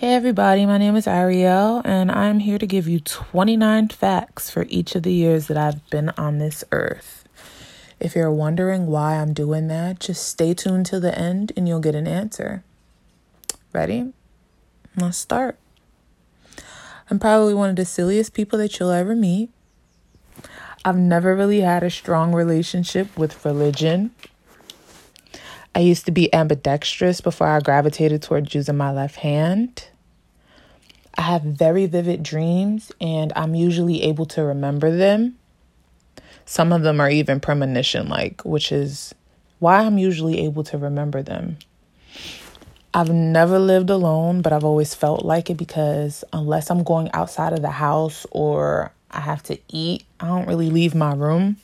Hey everybody, my name is Arielle, and I'm here to give you 29 facts for each of the years that I've been on this earth. If you're wondering why I'm doing that, just stay tuned till the end and you'll get an answer. Ready? Let's start. I'm probably one of the silliest people that you'll ever meet. I've never really had a strong relationship with religion. I used to be ambidextrous before I gravitated towards using my left hand. I have very vivid dreams and I'm usually able to remember them. Some of them are even premonition like, which is why I'm usually able to remember them. I've never lived alone, but I've always felt like it because unless I'm going outside of the house or I have to eat, I don't really leave my room.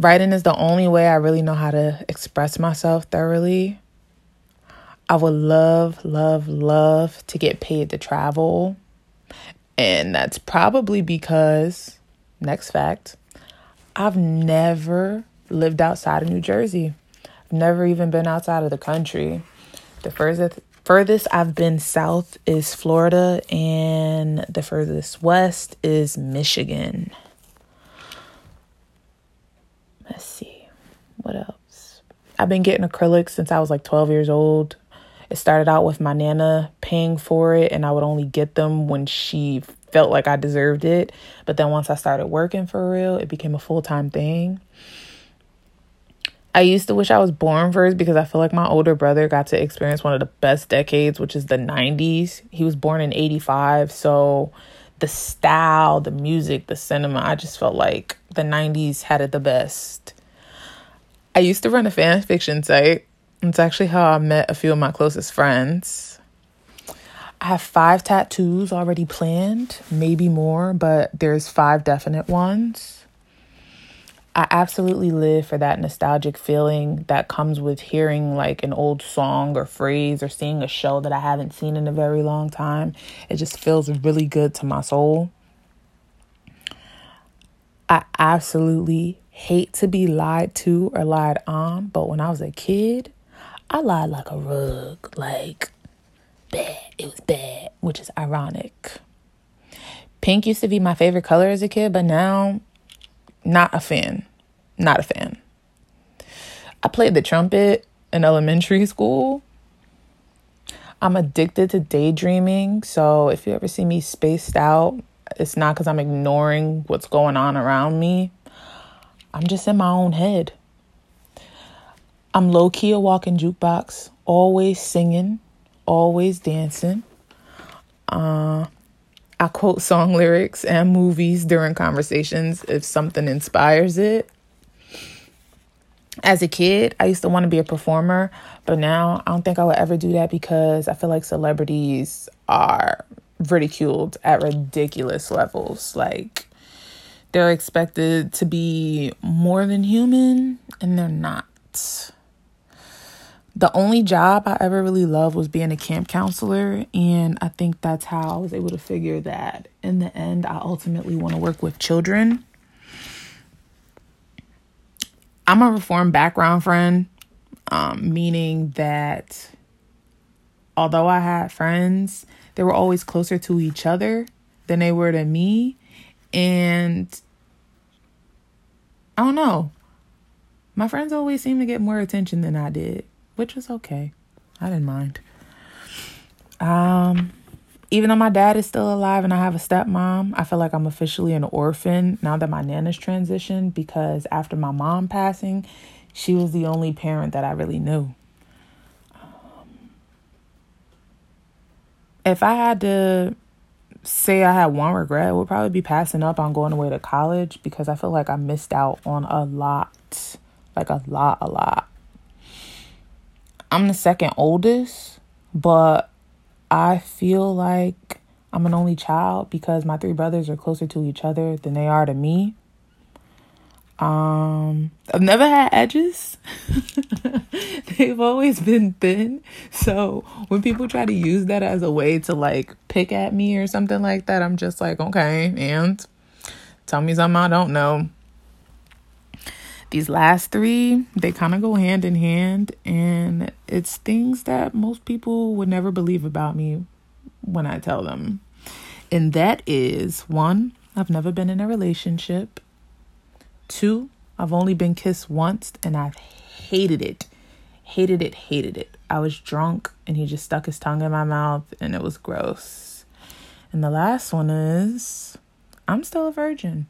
Writing is the only way I really know how to express myself thoroughly. I would love, love, love to get paid to travel. And that's probably because, next fact, I've never lived outside of New Jersey. I've never even been outside of the country. The furthest furthest I've been south is Florida and the furthest west is Michigan. Let's see. What else? I've been getting acrylics since I was like 12 years old. It started out with my nana paying for it, and I would only get them when she felt like I deserved it. But then once I started working for real, it became a full time thing. I used to wish I was born first because I feel like my older brother got to experience one of the best decades, which is the 90s. He was born in 85, so the style, the music, the cinema, I just felt like the 90s had it the best. I used to run a fan fiction site it's actually how I met a few of my closest friends. I have five tattoos already planned, maybe more, but there's five definite ones. I absolutely live for that nostalgic feeling that comes with hearing like an old song or phrase or seeing a show that I haven't seen in a very long time. It just feels really good to my soul. I absolutely hate to be lied to or lied on, but when I was a kid, I lied like a rug, like bad. It was bad, which is ironic. Pink used to be my favorite color as a kid, but now, not a fan. Not a fan. I played the trumpet in elementary school. I'm addicted to daydreaming, so if you ever see me spaced out, it's not because I'm ignoring what's going on around me. I'm just in my own head. I'm low key a walking jukebox, always singing, always dancing. Uh, I quote song lyrics and movies during conversations if something inspires it. As a kid, I used to want to be a performer, but now I don't think I would ever do that because I feel like celebrities are ridiculed at ridiculous levels. Like, they're expected to be more than human, and they're not the only job I ever really loved was being a camp counselor. And I think that's how I was able to figure that in the end, I ultimately want to work with children. I'm a reformed background friend, um, meaning that although I had friends, they were always closer to each other than they were to me. And I don't know. My friends always seem to get more attention than I did which was okay. I didn't mind. Um, even though my dad is still alive and I have a stepmom, I feel like I'm officially an orphan now that my nana's transitioned because after my mom passing, she was the only parent that I really knew. Um, if I had to say I had one regret, it would probably be passing up on going away to college because I feel like I missed out on a lot. Like a lot, a lot. I'm the second oldest, but I feel like I'm an only child because my three brothers are closer to each other than they are to me. Um, I've never had edges. They've always been thin. So when people try to use that as a way to like pick at me or something like that, I'm just like, okay, and tell me something I don't know. these last three, they kind of go hand in hand, and it's things that most people would never believe about me when I tell them. And that is one, I've never been in a relationship. Two, I've only been kissed once and I've hated it. Hated it, hated it. I was drunk and he just stuck his tongue in my mouth and it was gross. And the last one is I'm still a virgin.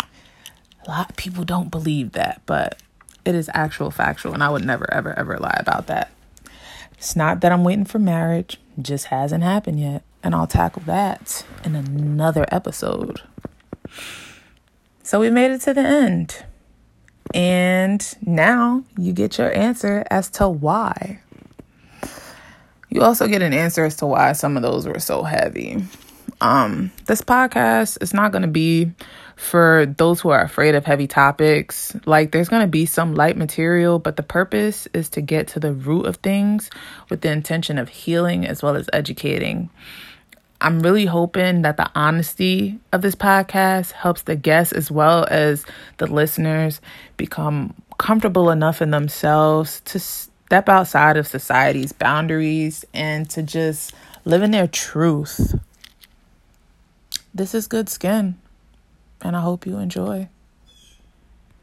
A lot of people don't believe that, but it is actual factual, and I would never, ever, ever lie about that. It's not that I'm waiting for marriage, just hasn't happened yet. And I'll tackle that in another episode. So we made it to the end. And now you get your answer as to why. You also get an answer as to why some of those were so heavy. Um, this podcast is not going to be for those who are afraid of heavy topics. Like, there's going to be some light material, but the purpose is to get to the root of things with the intention of healing as well as educating. I'm really hoping that the honesty of this podcast helps the guests as well as the listeners become comfortable enough in themselves to step outside of society's boundaries and to just live in their truth. This is good skin and I hope you enjoy.